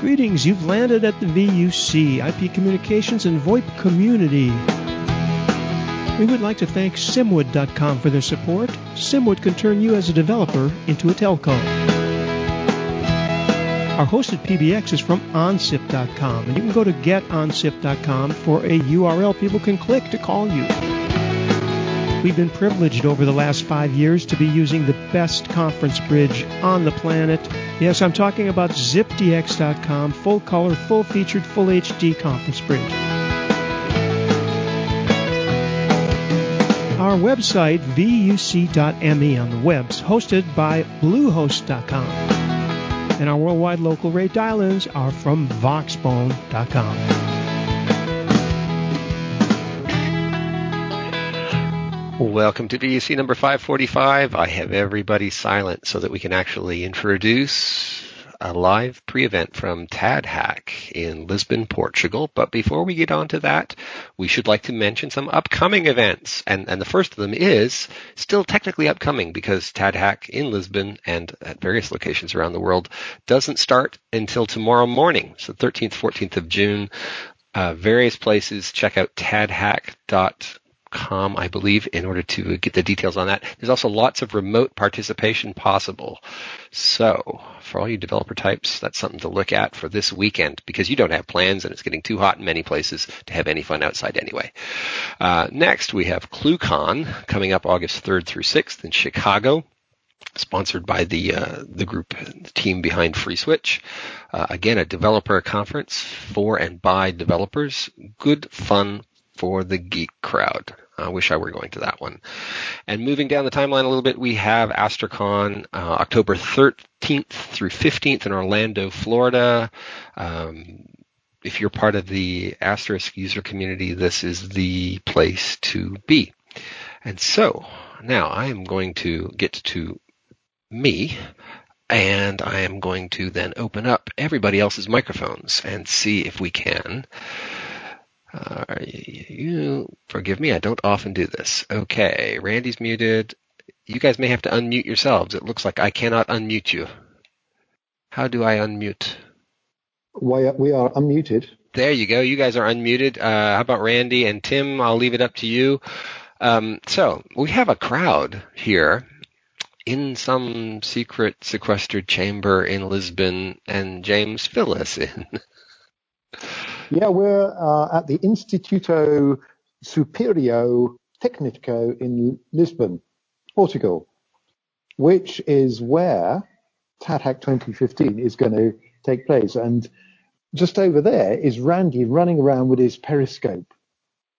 Greetings. You've landed at the VUC, IP Communications and VoIP Community. We would like to thank Simwood.com for their support. Simwood can turn you as a developer into a telco. Our hosted PBX is from OnSIP.com, and you can go to GetOnSIP.com for a URL people can click to call you. We've been privileged over the last five years to be using the best conference bridge on the planet. Yes, I'm talking about ZipDX.com, full color, full featured, full HD conference bridge. Our website, vuc.me on the webs, hosted by Bluehost.com. And our worldwide local rate dial-ins are from Voxbone.com. Welcome to VUC number 545. I have everybody silent so that we can actually introduce a live pre-event from TADHack in Lisbon, Portugal. But before we get on to that, we should like to mention some upcoming events. And, and the first of them is still technically upcoming because TADHack in Lisbon and at various locations around the world doesn't start until tomorrow morning. So 13th, 14th of June. Uh, various places. Check out tadhack.com com, I believe, in order to get the details on that. There's also lots of remote participation possible. So, for all you developer types, that's something to look at for this weekend because you don't have plans and it's getting too hot in many places to have any fun outside anyway. Uh, next, we have ClueCon coming up August 3rd through 6th in Chicago sponsored by the uh, the group the team behind FreeSWITCH. Uh, again, a developer conference for and by developers. Good fun for the geek crowd. I wish I were going to that one. And moving down the timeline a little bit, we have AstriCon uh, October 13th through 15th in Orlando, Florida. Um, if you're part of the Asterisk user community, this is the place to be. And so now I am going to get to me and I am going to then open up everybody else's microphones and see if we can uh, you forgive me, I don't often do this. Okay, Randy's muted. You guys may have to unmute yourselves. It looks like I cannot unmute you. How do I unmute? We are, we are unmuted. There you go. You guys are unmuted. Uh, how about Randy and Tim? I'll leave it up to you. Um, so we have a crowd here in some secret sequestered chamber in Lisbon, and James, us in. Yeah, we're uh, at the Instituto Superior Técnico in Lisbon, Portugal, which is where TADHack 2015 is going to take place. And just over there is Randy running around with his periscope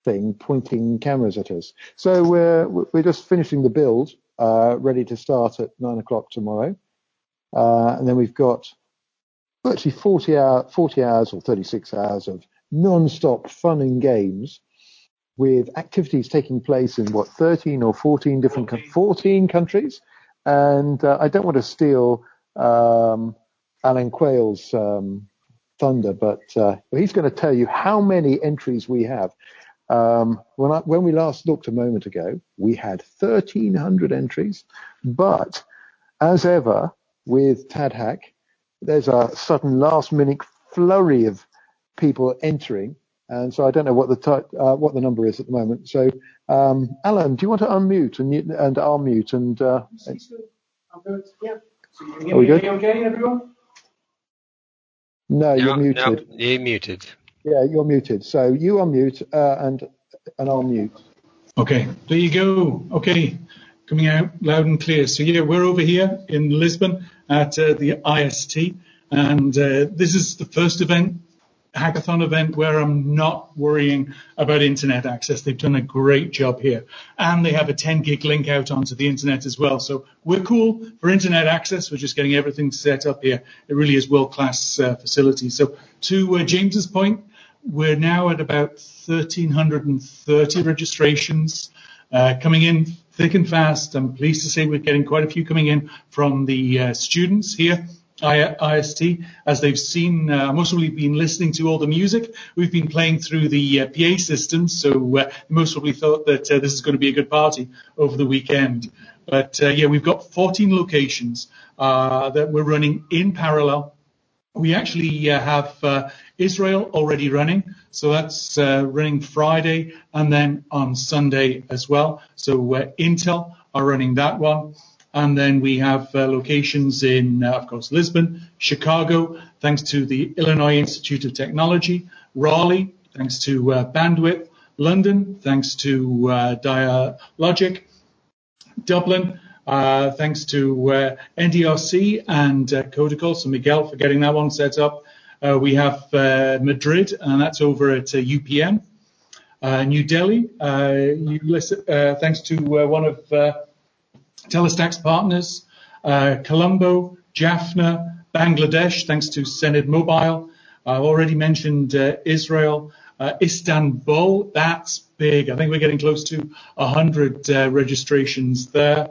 thing, pointing cameras at us. So we're we're just finishing the build, uh, ready to start at nine o'clock tomorrow. Uh, and then we've got virtually 40, hour, 40 hours or 36 hours of non-stop fun and games with activities taking place in what 13 or 14 different 14 countries? And uh, I don't want to steal um, Alan Quayle's um, thunder but uh, he's going to tell you how many entries we have. Um, when, I, when we last looked a moment ago we had 1300 entries but as ever with TADHack there's a sudden last minute flurry of people entering. And so I don't know what the t- uh, what the number is at the moment. So um, Alan, do you want to unmute and and I'll mute and uh, yeah. So you can hear me good? okay, everyone? No, you're muted. No, you're muted. Yeah, you're muted. So you unmute uh, and and I'll mute. Okay, there you go. Okay, coming out loud and clear. So yeah, we're over here in Lisbon at uh, the IST, and uh, this is the first event hackathon event where I'm not worrying about internet access. They've done a great job here. And they have a 10 gig link out onto the internet as well. So we're cool for internet access. We're just getting everything set up here. It really is world class uh, facility. So to uh, James's point, we're now at about 1,330 registrations coming in thick and fast. I'm pleased to say we're getting quite a few coming in from the uh, students here IST, as they've seen, uh, most probably been listening to all the music we've been playing through the uh, PA system. So uh, most probably thought that uh, this is going to be a good party over the weekend. But uh, yeah, we've got 14 locations uh, that we're running in parallel. We actually have Israel already running, so that's running Friday and then on Sunday as well. So Intel are running that one. And then we have uh, locations in, uh, of course, Lisbon, Chicago, thanks to the Illinois Institute of Technology, Raleigh, thanks to uh, Bandwidth, London, thanks to uh, Dialogic, Dublin, uh, thanks to uh, NDRC and uh, so Miguel for getting that one set up. We have Madrid, and that's over at UPM. New Delhi, thanks to one of Telestax's partners, uh, Colombo, Jaffna, Bangladesh, thanks to Senid Mobile. I've already mentioned uh, Israel, uh, Istanbul. That's big. I think we're getting close to 100 uh, registrations there.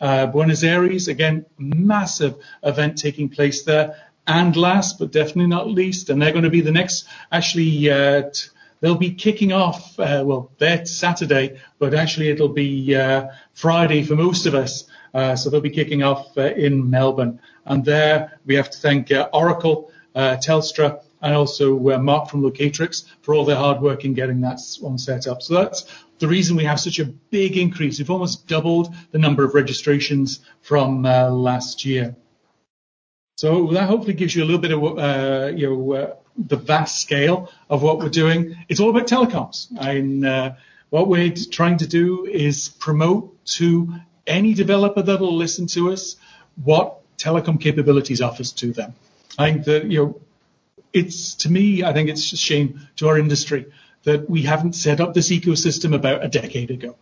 Uh, Buenos Aires, again, massive event taking place there. And last but definitely not least, and they're going to be the next, actually, uh, t- they'll be kicking off, uh, well, they're Saturday, but actually it'll be uh, Friday for most of us. Uh, so they'll be kicking off uh, in Melbourne. And there we have to thank uh, Oracle, Telstra, and also Mark from Locatrix for all their hard work in getting that one set up. So that's the reason we have such a big increase. We've almost doubled the number of registrations from last year. So that hopefully gives you a little bit of, you know, the vast scale of what we're doing. It's all about telecoms. And uh, what we're trying to do is promote to any developer that'll listen to us what telecom capabilities offers to them. I think that, you know, it's to me, I think it's a shame to our industry that we haven't set up this ecosystem about a decade ago.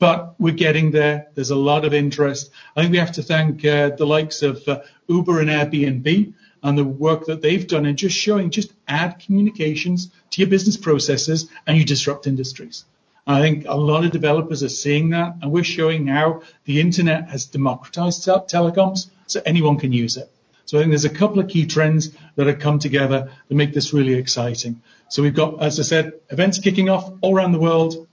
But we're getting there. There's a lot of interest. I think we have to thank uh, the likes of uh, Uber and Airbnb and the work that they've done in just showing, just add communications to your business processes and you disrupt industries. I think a lot of developers are seeing that, and we're showing how the internet has democratized telecoms so anyone can use it. So I think there's a couple of key trends that have come together that make this really exciting. So we've got, as I said, events kicking off all around the world,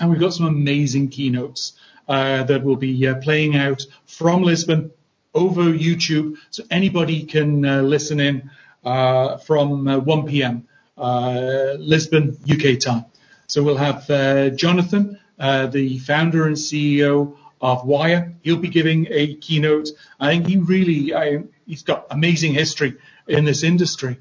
and we've got some amazing keynotes uh, that will be uh, playing out from Lisbon over YouTube, so anybody can uh, listen in uh, from uh, 1 p.m. Uh, Lisbon, UK time. So we'll have Jonathan, the founder and CEO of Wire. He'll be giving a keynote. I think he really, I, he's got amazing history in this industry,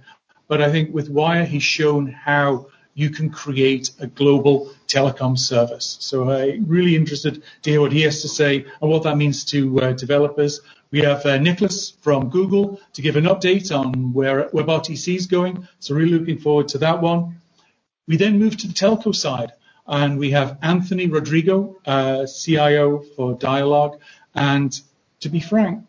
but I think with Wire, he's shown how you can create a global telecom service. So I'm really interested to hear what he has to say and what that means to uh, developers. We have uh, Nicholas from Google to give an update on where WebRTC is going. So really looking forward to that one. We then move to the telco side and we have Anthony Rodrigo, uh, CIO for Dialog. And to be frank,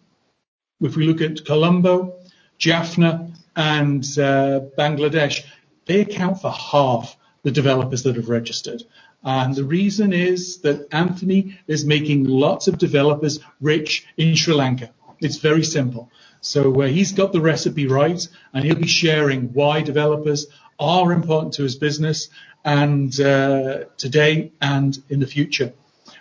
if we look at Colombo, Jaffna, and uh, Bangladesh, they account for half the developers that have registered. And the reason is that Anthony is making lots of developers rich in Sri Lanka. It's very simple. So uh, he's got the recipe right, and he'll be sharing why developers are important to his business and uh, today and in the future.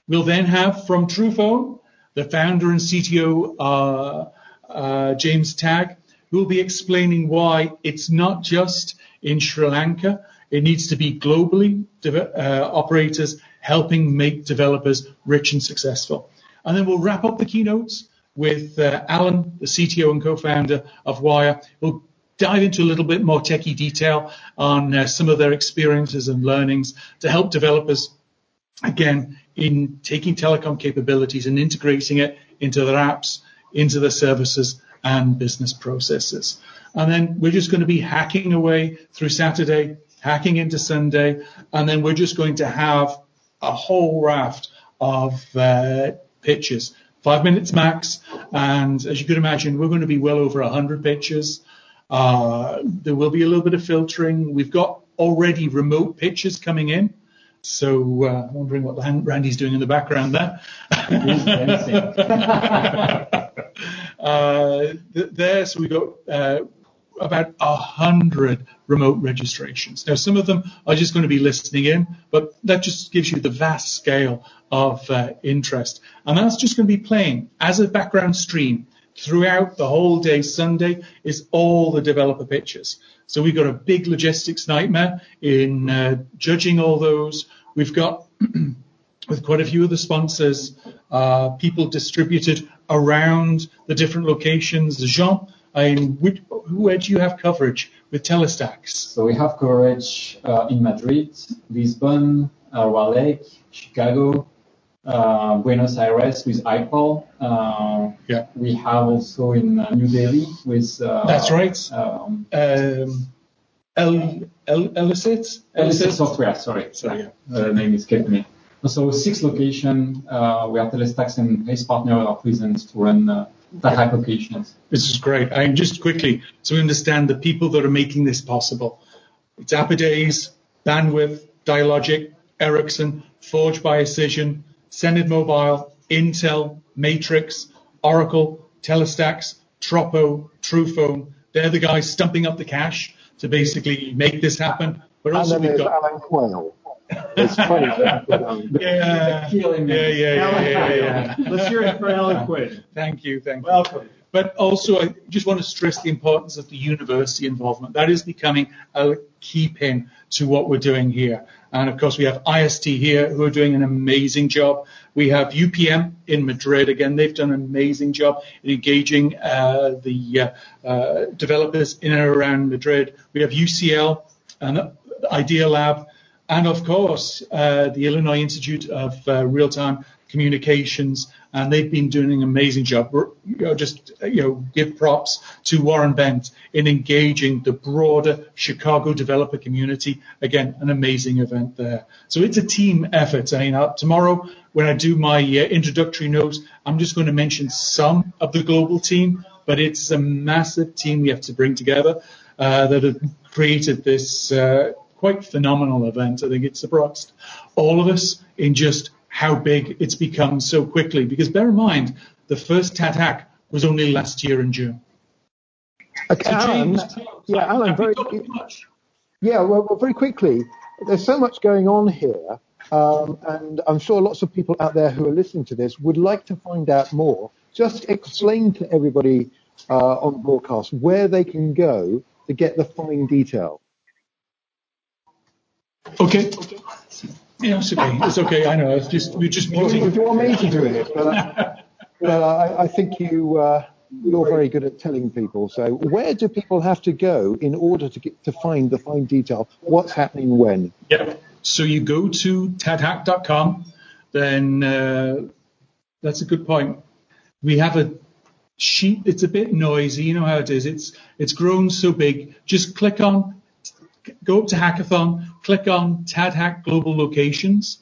We'll then have from Truphone, the founder and CTO, uh, uh, James Tagg, who will be explaining why it's not just in Sri Lanka it needs to be globally uh, operators helping make developers rich and successful. And then we'll wrap up the keynotes with uh, Alan, the CTO and co-founder of Wire. We'll dive into a little bit more techie detail on uh, some of their experiences and learnings to help developers, again, in taking telecom capabilities and integrating it into their apps, into their services, and business processes. And then we're just going to be hacking away through Saturday, hacking into Sunday, and then we're just going to have a whole raft of uh, pitches, five minutes max. And as you could imagine, we're going to be well over 100 pitches. Uh, there will be a little bit of filtering. We've got already remote pitches coming in. So uh, wondering what Randy's doing in the background there. uh, there, so we've got uh, about a hundred remote registrations. Now, some of them are just going to be listening in, but that just gives you the vast scale of uh, interest. And that's just going to be playing as a background stream throughout the whole day Sunday is all the developer pitches. So we've got a big logistics nightmare in uh, judging all those. We've got with quite a few of the sponsors, uh, people distributed around the different locations. Jean, I mean, which, where do you have coverage with Telestax? So we have coverage uh, in Madrid, Lisbon, uh, Raleigh, Chicago, uh, Buenos Aires with IPOL. Uh, yeah. We have also in New Delhi with. Uh, That's right. Um, um, El, El, Elicit? Elicit Software, sorry. Sorry, yeah. The name escaped me. So six locations uh, where Telestax and Race Partner are present to run that applications. This is great. And just quickly, so we understand the people that are making this possible. It's Apidaze, Bandwidth, Dialogic, Ericsson, Forge by Acision, Senid Mobile, Intel, Matrix, Oracle, Telestax, Tropo, Truphone. They're the guys stumping up the cash to basically make this happen. But also and then we've got Alan Quayle. It's funny. yeah, yeah, yeah, yeah, yeah, yeah. Let's hear it for Alan Quinn. Thank you, thank you. Welcome. But also, I just want to stress the importance of the university involvement. That is becoming a key pin to what we're doing here. And of course, we have IST here who are doing an amazing job. We have UPM in Madrid. Again, they've done an amazing job in engaging uh, the uh, uh, developers in and around Madrid. We have UCL and Idealab, and of course, uh, the Illinois Institute of uh, Real-Time Communications and they've been doing an amazing job. You know, just you know, give props to Warren Bent in engaging the broader Chicago developer community. Again, an amazing event there. So it's a team effort. I mean, uh, tomorrow when I do my uh, introductory notes, I'm just going to mention some of the global team, but it's a massive team we have to bring together uh, that have created this uh, quite phenomenal event. I think it surprised all of us in just how big it's become so quickly. Because bear in mind, the first TADHack was only last year in June. Okay, Alan, yeah, Alan, very, yeah, well, well, very quickly, there's so much going on here, um, and I'm sure lots of people out there who are listening to this would like to find out more. Just explain to everybody uh, on broadcast where they can go to get the fine detail. Okay. Yeah, it's okay. It's okay. I know. It's just we're just meeting. If you want me to do it, but, uh, but I, I, think you uh, you're very good at telling people. So where do people have to go in order to get to find the fine detail? What's happening when? Yeah. So you go to tadhack.com. Then uh, that's a good point. We have a sheet. It's a bit noisy. You know how it is. It's it's grown so big. Just click on go up to Hackathon, click on TADHack Global Locations,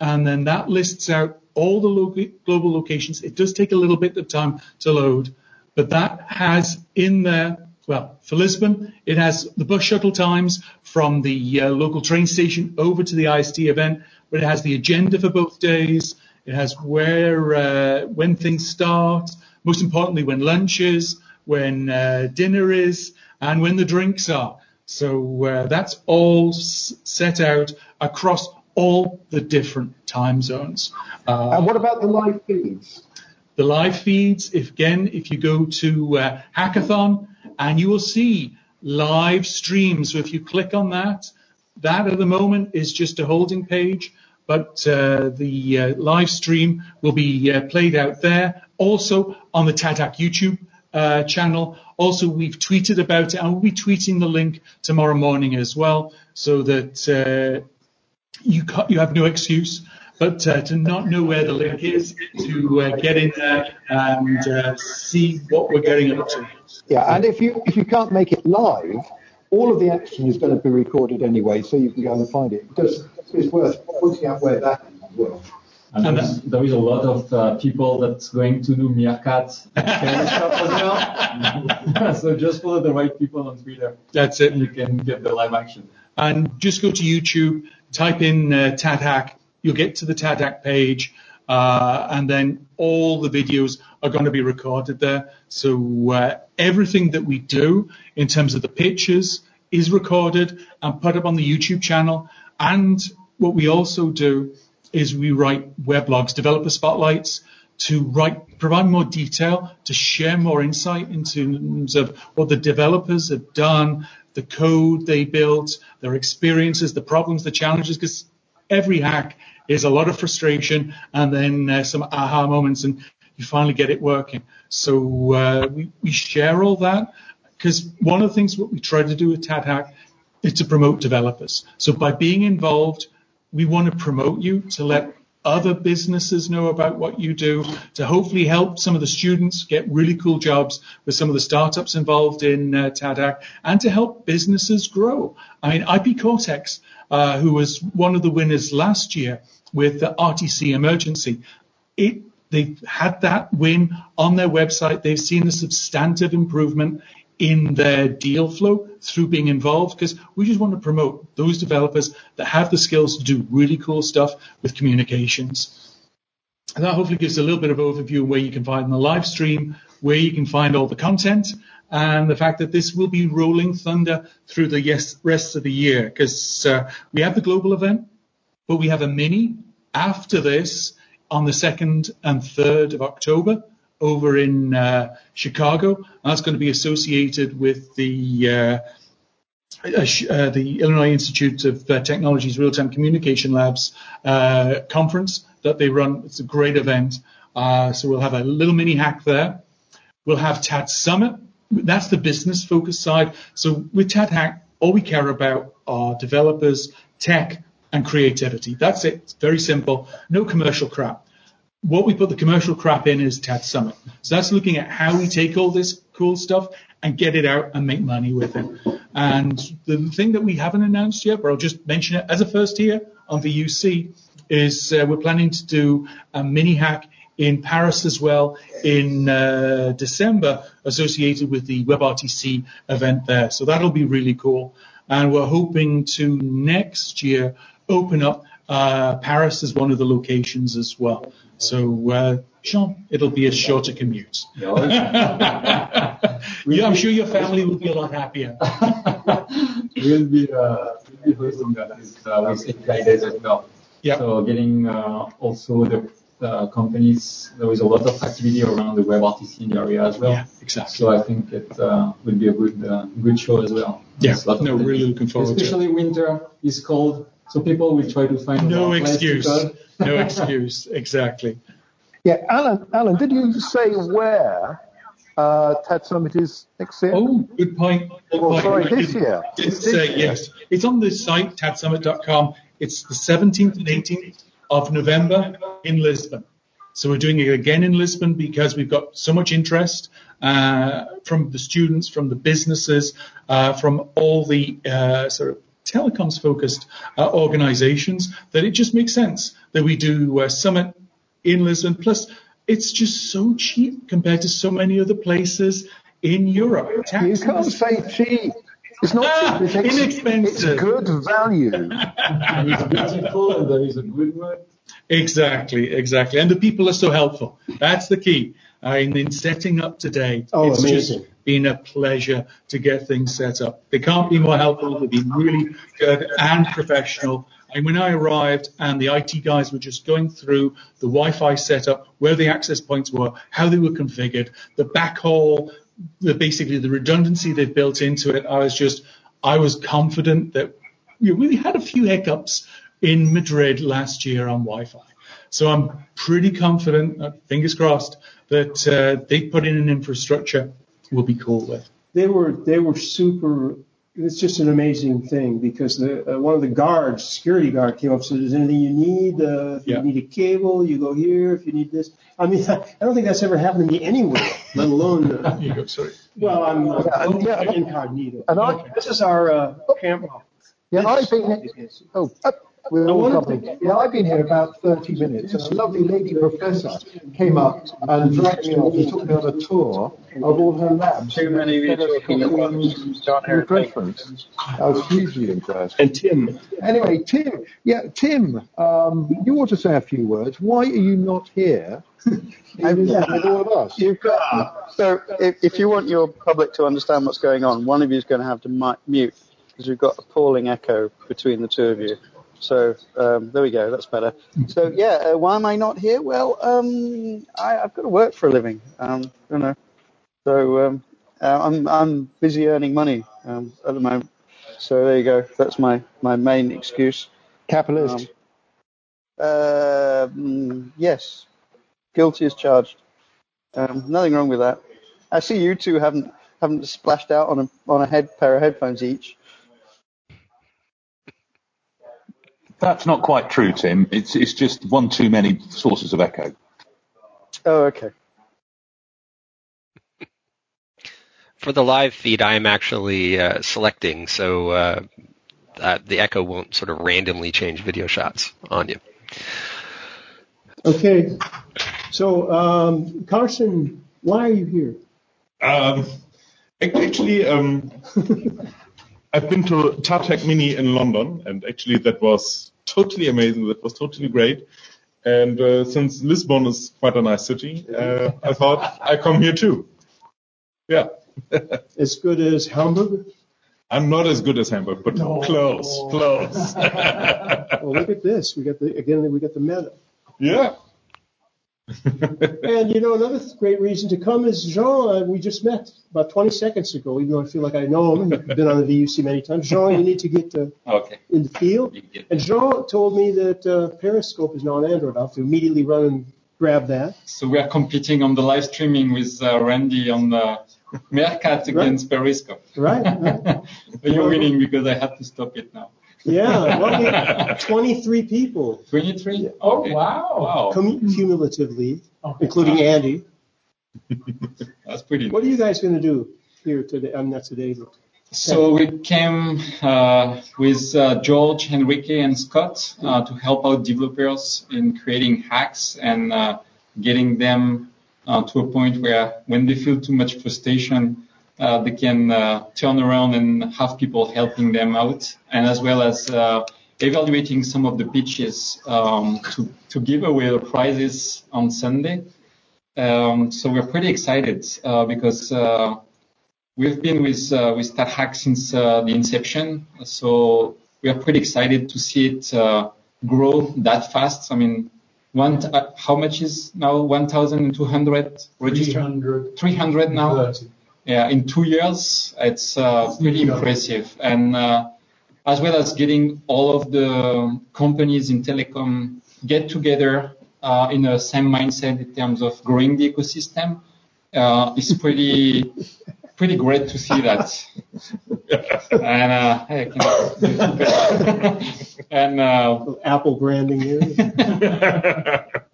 and then that lists out all the lo- global locations. It does take a little bit of time to load, but that has in there, well, for Lisbon, it has the bus shuttle times from the uh, local train station over to the IST event, but it has the agenda for both days. It has where, uh, when things start, most importantly, when lunch is, when uh, dinner is, and when the drinks are. So uh, that's all s- set out across all the different time zones. Uh, and what about the live feeds? The live feeds, if again, if you go to uh, Hackathon and you will see live streams. So if you click on that, that at the moment is just a holding page, but uh, the uh, live stream will be uh, played out there. Also on the TADHack YouTube uh, channel. Also, we've tweeted about it, and we'll be tweeting the link tomorrow morning as well, so that uh, you you have no excuse but uh, to not know where the link is, to uh, get in there and uh, see what we're getting up to. Yeah, and if you if you can't make it live, all of the action is going to be recorded anyway, so you can go and find it. Because it's worth pointing out where that is. And, and there's, there is a lot of uh, people that's going to do Meerkat stuff as well. so just follow the right people on Twitter. That's it. You can get the live action. And just go to YouTube, type in uh, TADHack. You'll get to the TADHack page. Uh, and then all the videos are going to be recorded there. So uh, everything that we do in terms of the pictures is recorded and put up on the YouTube channel. And what we also do is we write weblogs, developer spotlights, to write, provide more detail, to share more insight in terms of what the developers have done, the code they built, their experiences, the problems, the challenges, because every hack is a lot of frustration and then uh, some aha moments and you finally get it working. So uh, we, we share all that because one of the things what we try to do with TADHack is to promote developers. So by being involved, we want to promote you to let other businesses know about what you do, to hopefully help some of the students get really cool jobs with some of the startups involved in uh, TADHack, and to help businesses grow. I mean, IP Cortex, uh, who was one of the winners last year with the RTC Emergency, it they've had that win on their website. They've seen a substantive improvement in their deal flow through being involved because we just want to promote those developers that have the skills to do really cool stuff with communications. And that hopefully gives a little bit of overview where you can find the live stream, where you can find all the content, and the fact that this will be rolling thunder through the yes, rest of the year because uh, we have the global event, but we have a mini after this on the 2nd and 3rd of October over in uh, Chicago. That's going to be associated with the uh, uh, the Illinois Institute of uh, Technology's Real-Time Communication Labs uh, conference that they run. It's a great event. so we'll have a little mini hack there. We'll have TAD Summit. That's the business focus side. So with TAD Hack, all we care about are developers, tech, and creativity. That's it. It's very simple. No commercial crap what we put the commercial crap in is TAD Summit. So that's looking at how we take all this cool stuff and get it out and make money with it. And the thing that we haven't announced yet, but I'll just mention it as a first here on the UC, is uh, we're planning to do a mini hack in Paris as well in uh, December associated with the WebRTC event there. So that'll be really cool. And we're hoping to next year open up Paris is one of the locations as well. So, uh, Sean, it'll be a shorter commute. yeah, I'm sure your family will be a lot happier. we'll be, uh, we'll be hosting that with, uh, with as well. Yep. So getting uh, also the uh, companies, there is a lot of activity around the WebRTC in the area as well. Yeah, exactly. So I think it uh, will be a good uh, good show as well. Yeah, no, really looking forward Especially to it. Especially winter is cold, so people will try to find no excuse. no excuse. Exactly. Yeah, Alan. Alan, did you say where uh, TAD Summit is next year? Oh, good point. Good well, point. sorry, this year. It's, uh, yes, it's on the site tadsummit.com. It's the 17th and 18th of November in Lisbon. So we're doing it again in Lisbon because we've got so much interest uh, from the students, from the businesses, uh, from all the uh, sort of telecoms focused uh, organizations that it just makes sense that we do a summit in Lisbon. Plus, it's just so cheap compared to so many other places in Europe. Taxes. You can't say cheap. It's not cheap. It's inexpensive. It's good value. it's beautiful and there is a good word. Exactly, exactly. And the people are so helpful. That's the key. I mean, in setting up today, oh, it's amazing. just been a pleasure to get things set up. They can't be more helpful. They've been really good and professional. And when I arrived and the IT guys were just going through the Wi-Fi setup, where the access points were, how they were configured, the backhaul, the basically the redundancy they've built into it, I was just, I was confident that we had a few hiccups in Madrid last year on Wi-Fi. So I'm pretty confident, uh, fingers crossed, that uh, they put in an infrastructure we'll be cool with. They were they were super it's just an amazing thing because the uh, one of the guards, security guard, came up and said, "Is there anything you need? Uh, if Yeah. you need a cable, you go here. If you need this." I mean, I don't think that's ever happened to me anywhere, let alone. Uh, you go. Sorry. well, I'm uh, Yeah, yeah, incognito. and I- this is our uh, camp. Yeah, I've been. Oh, we're all coming. Yeah, I've been here about 30 minutes, and a lovely lady professor came up and dragged me off and took me on a tour of all her labs. Too many of you talking at once. Reference. I was hugely impressed. And Tim. Anyway, Tim. Yeah, Tim. Um, you ought to say a few words. Why are you not here? And with all of us. You've got, so if, if you want your public to understand what's going on, one of you is going to have to mute because we've got appalling echo between the two of you. So um, there we go. That's better. So yeah, uh, why am I not here? Well, um, I, I've got to work for a living. Um, you know, so um, uh, I'm I'm busy earning money um, at the moment. So there you go. That's my my main excuse. Capitalist. Um, uh, yes, guilty as charged. Um, nothing wrong with that. I see you two haven't haven't splashed out on a on a head pair of headphones each. That's not quite true, Tim. It's it's just one too many sources of echo. Oh, okay. For the live feed, I am actually uh, selecting, so uh, uh, the echo won't sort of randomly change video shots on you. Okay. So, um, Carsten, why are you here? Um, actually, um, I've been to TADHack Mini in London, and actually that was totally amazing. That was totally great. And uh, since Lisbon is quite a nice city, uh, I thought I come here too. Yeah. As good as Hamburg? I'm not as good as Hamburg, but close, close. well, look at this. We got the again. We got the medal. yeah. And you know, another great reason to come is Jean. Uh, we just met about 20 seconds ago. Even though I feel like I know him, he's been on the VUC many times. Jean, you need to get uh, Okay. in the field. And Jean told me that uh, Periscope is now on Android. I'll have to immediately run and grab that. So we are competing on the live streaming with uh, Randy on the Meerkat against Periscope. Right. right. You're winning because I have to stop it now. Yeah. Well, we, 23 people 23? Oh, wow. Wow. cum- cumulatively, including Andy. That's pretty What are you guys going to do here today? I'm not today, but So we came uh, with uh, George, Enrique, and Scott uh, to help out developers in creating hacks and uh, getting them uh, to a point where when they feel too much frustration, uh, they can uh, turn around and have people helping them out, and as well as uh, evaluating some of the pitches um, to, to give away the prizes on Sunday. Um, so we're pretty excited uh, because uh, We've been with uh, with TADHack since uh, the inception, so we are pretty excited to see it uh, grow that fast. I mean, one t- uh, how much is now 1,200 registered? 300. 300 now. 30. Yeah, in two years, it's uh, pretty impressive. And uh, as well as getting all of the companies in telecom get together uh, in the same mindset in terms of growing the ecosystem, uh, is pretty pretty great to see that. and uh, hey, can- and uh, Apple branding here.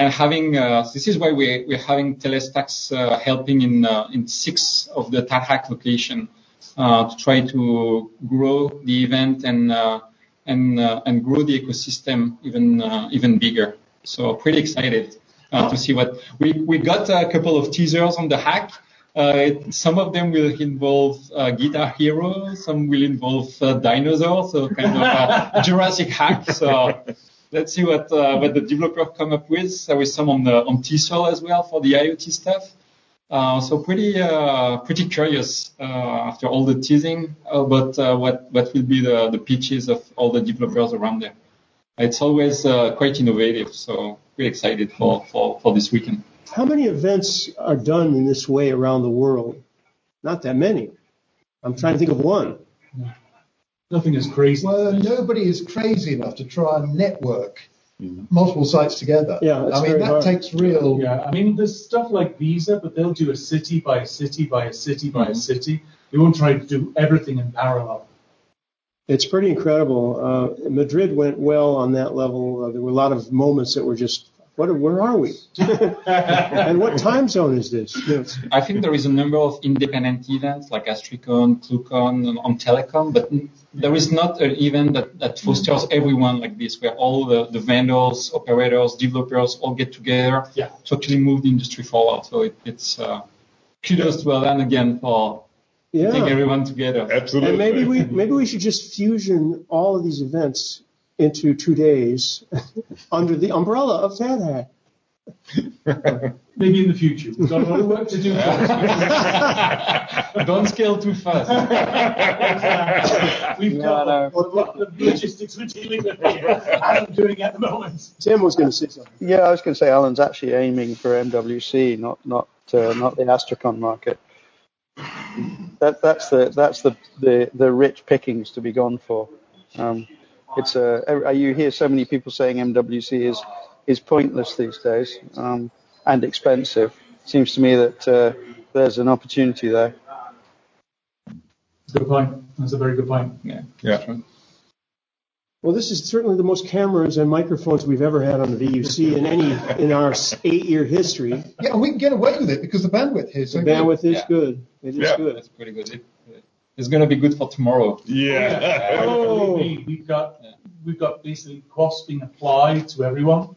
and having uh, this is why we we're having Telestax uh, helping in uh, in six of the TADHack location uh, to try to grow the event and uh, and uh, and grow the ecosystem even uh, even bigger. So pretty excited uh, to see what we we got a couple of teasers on the hack. Uh, some of them will involve uh, Guitar Hero, some will involve uh, dinosaurs, so kind of a Jurassic hack. So let's see what uh, what the developer come up with. There is some on the on Tessel as well for the IoT stuff. Uh, so pretty uh, pretty curious uh, after all the teasing about uh, what what will be the the pitches of all the developers around there. It's always uh, quite innovative, so pretty excited for, for, for this weekend. How many events are done in this way around the world? Not that many. I'm trying to think of one. Nothing is crazy. Well, nobody is crazy enough to try and network multiple sites together. Yeah, I mean that hard. takes real. Yeah, I mean, there's stuff like Visa, but they'll do a city by a city by a city by a city. They won't try to do everything in parallel. It's pretty incredible. Uh, Madrid went well on that level. Uh, there were a lot of moments that were just, what? Where are we? and what time zone is this? You know, it's- I think there is a number of independent events like Astricon, ClueCon, and on Telecom, but there is not an event that, that fosters everyone like this, where all the, the vendors, operators, developers all get together Yeah. to actually move the industry forward. So it, it's uh, kudos to Alan again for yeah. getting everyone together. Absolutely. And maybe we maybe we should just fusion all of these events into two days under the umbrella of TADHack. Maybe in the future. We've got a lot of work to do. Don't scale too fast. We've No, got no. a lot of logistics we're dealing with here. I'm doing at the moment. Tim was going to say something. Yeah, I was going to say Alan's actually aiming for MWC, not not uh, not the AstriCon market. That that's the that's the, the, the rich pickings to be gone for. Um, it's a you hear so many people saying MWC is is pointless these days um, and expensive. Seems to me that uh, there's an opportunity there. Good point. That's a very good point. Yeah. Yeah. Well, this is certainly the most cameras and microphones we've ever had on the VUC in any in our eight-year history. Yeah, and we can get away with it because the bandwidth here is The so good. bandwidth is Yeah. good. It is Yeah. good. That's pretty good. It, it's going to be good for tomorrow. Yeah. Oh. We've got we've got basically QoS being applied to everyone,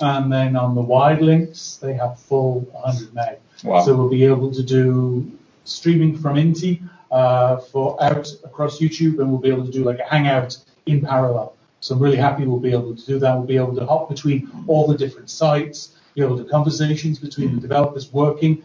and then on the wide links they have full 100 meg. Wow. So we'll be able to do streaming from Inti uh, for out across YouTube, and we'll be able to do like a hangout in parallel. So I'm really happy we'll be able to do that. We'll be able to hop between all the different sites, be able to conversations between the developers working,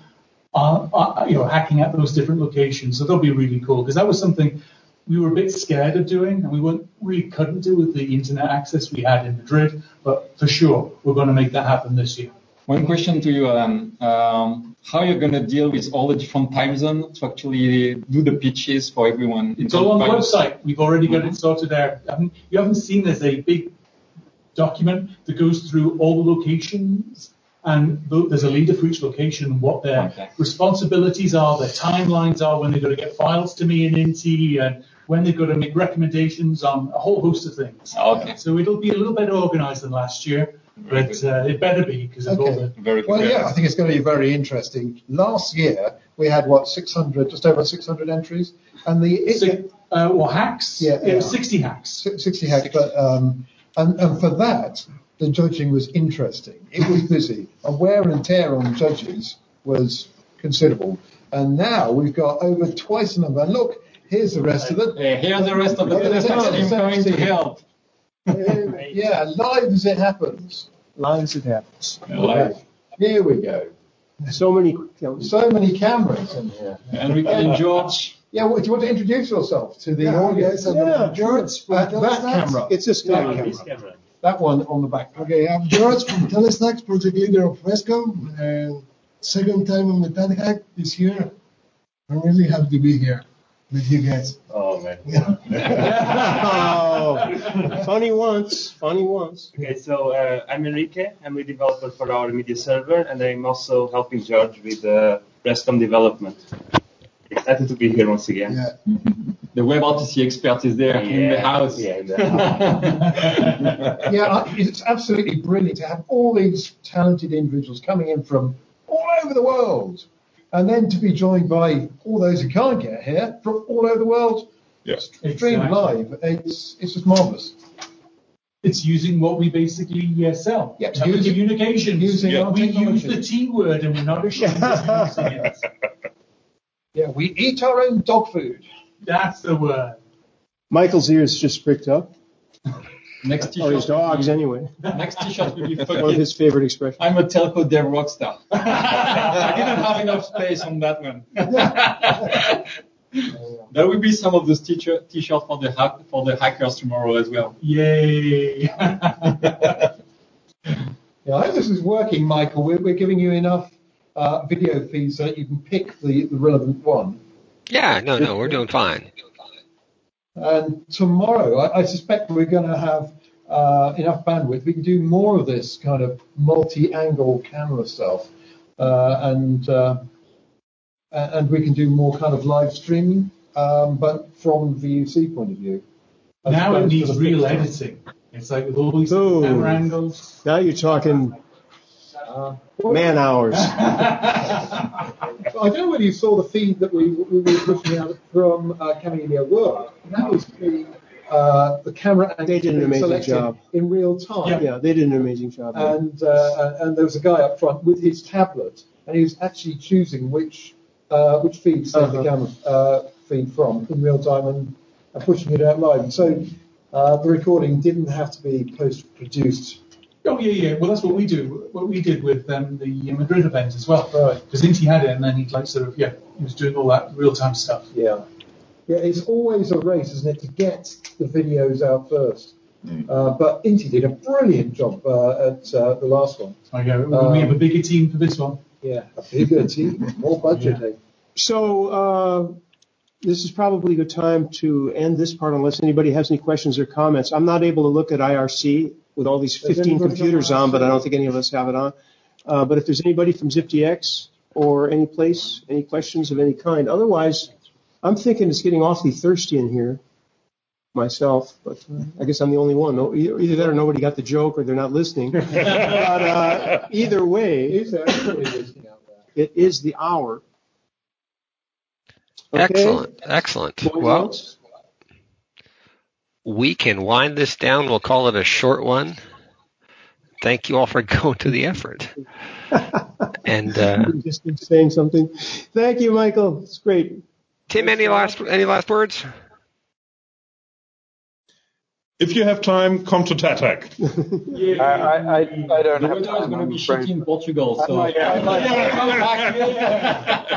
uh, uh, you know, hacking at those different locations. So that'll be really cool because that was something we were a bit scared of doing, and we weren't really couldn't do with the internet access we had in Madrid. But for sure, we're going to make that happen this year. One question to you, Alan. Um, how you're going to deal with all the different time zones to actually do the pitches for everyone? It's all on the website. We've already got it sorted out. You haven't seen there's a big document that goes through all the locations, and there's a leader for each location, what their Okay. responsibilities are, their timelines are, when they're going to get files to me in Inti, and when they've got to make recommendations on a whole host of things. Okay. So it'll be a little better organized than last year, Very but uh, it better be because of all the Very good. Well, yeah, I think it's going to be very interesting. Last year we had what 600, just over 600 entries, and the it, Si- uh, well, hacks. Yeah, it yeah. 60 hacks. 60 hacks, but um, and, and for that the judging was interesting. It was busy. And wear and tear on judges was considerable. And now we've got over twice the number. And look, here's the rest of it. Hey, here's the rest of the Look at the Telestax team coming to 17. help. Uh, yeah, live as it happens. Lines it happens. Live. Here we go. So many. So many cameras in here. Enrique and George. Yeah, what, do you want to introduce yourself to the audience? Yeah, George, that, that camera. it's a still That camera. That one on the back. Okay, I'm George from Telestax, project leader of Fresco, and second time on the TADHack this year. I'm really happy to be here with you guys. Oh man. Oh, funny once, funny once. Okay, so uh, I'm Enrique. I'm a developer for our media server, and I'm also helping George with uh, RestComm development. Excited to be here once again. Yeah. The WebRTC expert is there in the house. Yeah, in the house. yeah, it's absolutely brilliant to have all these talented individuals coming in from all over the world, and then to be joined by all those who can't get here from all over the world, Yes. streamed Exactly. live. It's it's just marvelous. It's using what we basically uh, sell. Yeah, Telecommunications. using Yeah, our we use the T word and we're not ashamed of using it. Yeah, we eat our own dog food. That's the word. Michael's ears just pricked up, Next or his t-shirt. dogs anyway. Next t-shirt will be One of his favorite expressions. I'm a telco dev rockstar. I didn't have enough space on that one. there will be some of those t-shirt t-shirts for the hack, for the hackers tomorrow as well. Yay. Yeah, I hope this is working, Michael. We're, we're giving you enough uh, video feeds so that you can pick the, the relevant one. Yeah, no, no, we're doing fine. And tomorrow, I, I suspect we're going to have uh, enough bandwidth, we can do more of this kind of multi-angle camera stuff, uh, and uh, and we can do more kind of live streaming, um, but from the VUC point of view. Now it needs real editing. It's like with all these Oh. camera angles. Now you're talking man hours. I don't know whether you saw the feed that we, we were pushing out from uh, Kamailio World. That was the, uh, the camera They did an amazing job. in real time. Yeah, they did an amazing job. And, uh, and there was a guy up front with his tablet, and he was actually choosing which uh, which feed to send the camera uh, feed from in real time and, and pushing it out live. And so uh, the recording didn't have to be post-produced. Oh yeah, yeah. Well, that's what we do. What we did with um, the Madrid event as well. Right. Because Inti had it, and then he like sort of yeah, he was doing all that real time stuff. Yeah. Yeah, it's always a race, isn't it, to get the videos out first. Uh, but Inti did a brilliant job uh, at uh, the last one. Okay, we have a bigger team for this one. Yeah, a bigger team, more budget. eh? So uh, this is probably a good time to end this part unless anybody has any questions or comments. I'm not able to look at IRC with all these 15 computers on, but I don't think any of us have it on. Uh, but if there's anybody from ZipDX or any place, any questions of any kind, otherwise, I'm thinking it's getting awfully thirsty in here myself, but uh, I guess I'm the only one. No, either, either that or nobody got the joke or they're not listening. but uh, either way, it is the hour. Okay. Excellent, excellent. Going Well, once? We can wind this down. We'll call it a short one. Thank you all for going to the effort. and uh, just saying something. Thank you, Michael. It's great. Tim, any last any last words? If you have time, come to TADHack. I, I, I, I don't The have weather is time. going to be afraid. shitty in Portugal, I so. might- I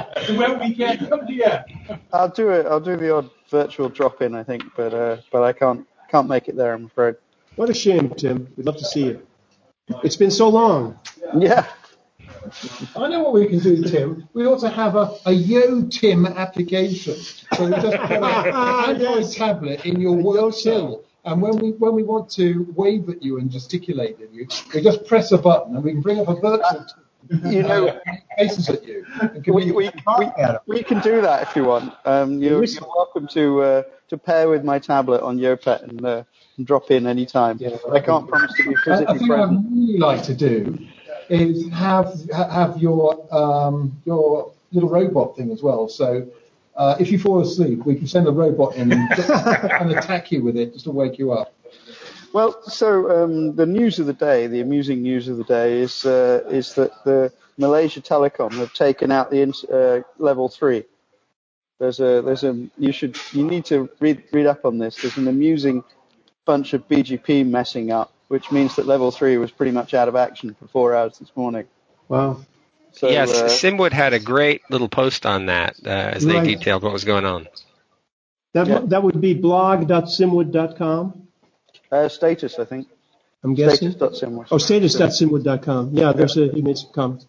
might- So when we can come here. I'll do it. I'll do the odd virtual drop in, I think, but uh, but I can't can't make it there. I'm afraid. What a shame, Tim. We'd love to see you. It's been so long. Yeah. I know what we can do, Tim. We ought to have a, a Yo Tim application. So we just put an Android tablet in your work cell. And when we when we want to wave at you and gesticulate at you, we just press a button and we can bring up a virtual You know, faces at you. we, we, we, we can do that if you want. Um, you're, you're welcome to uh, to pair with my tablet on Yopet and, uh, and drop in any time. I can't promise to be I, I physically think what I'd really like to do is have have your um, your little robot thing as well. So uh, if you fall asleep, we can send a robot in and, and attack you with it just to wake you up. Well, so um, the news of the day, the amusing news of the day, is uh, is that the Malaysia Telecom have taken out the uh, level three. There's a there's a you should you need to read read up on this. There's an amusing bunch of BGP messing up, which means that level three was pretty much out of action for four hours this morning. Wow. So, yes, uh, Simwood had a great little post on that uh, as they detailed what was going on. That that would be blog.simwood.com. Uh, status, I think. I'm guessing. Status.simwood. Oh, status.simwood.com. Yeah, there's a he made some comments.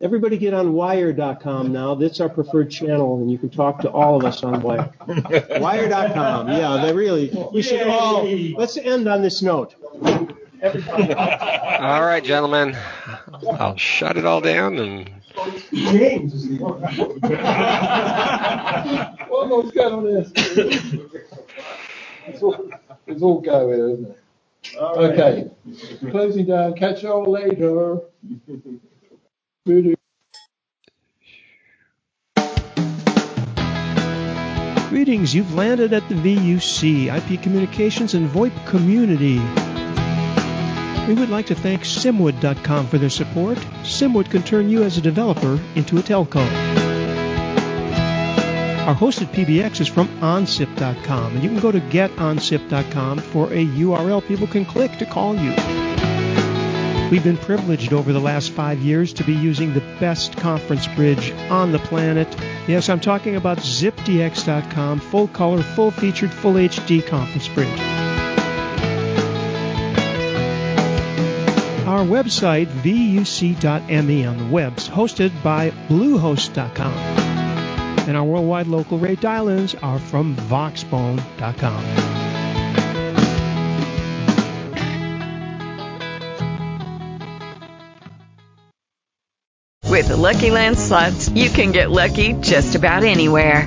Everybody get on wire.com now. That's our preferred channel, and you can talk to all of us on wire. wire.com. Yeah, they really. We should all. Let's end on this note. All right, gentlemen, I'll shut it all down and James is the one. What's going on here? It's all, it's all go here, isn't it? Okay. Closing down. Catch you all later. Voodoo. Greetings. You've landed at the VUC, IP Communications and VoIP community. We would like to thank Simwood.com for their support. Simwood can turn you as a developer into a telco. Our hosted PBX is from OnSip.com, and you can go to GetOnSip.com for a URL people can click to call you. We've been privileged over the last five years to be using the best conference bridge on the planet. Yes, I'm talking about ZipDX.com, full color, full featured, full HD conference bridge. Our website, vuc.me on the web's hosted by bluehost.com. And our worldwide local rate dial-ins are from voxbone.com. With the Lucky Land slots, you can get lucky just about anywhere.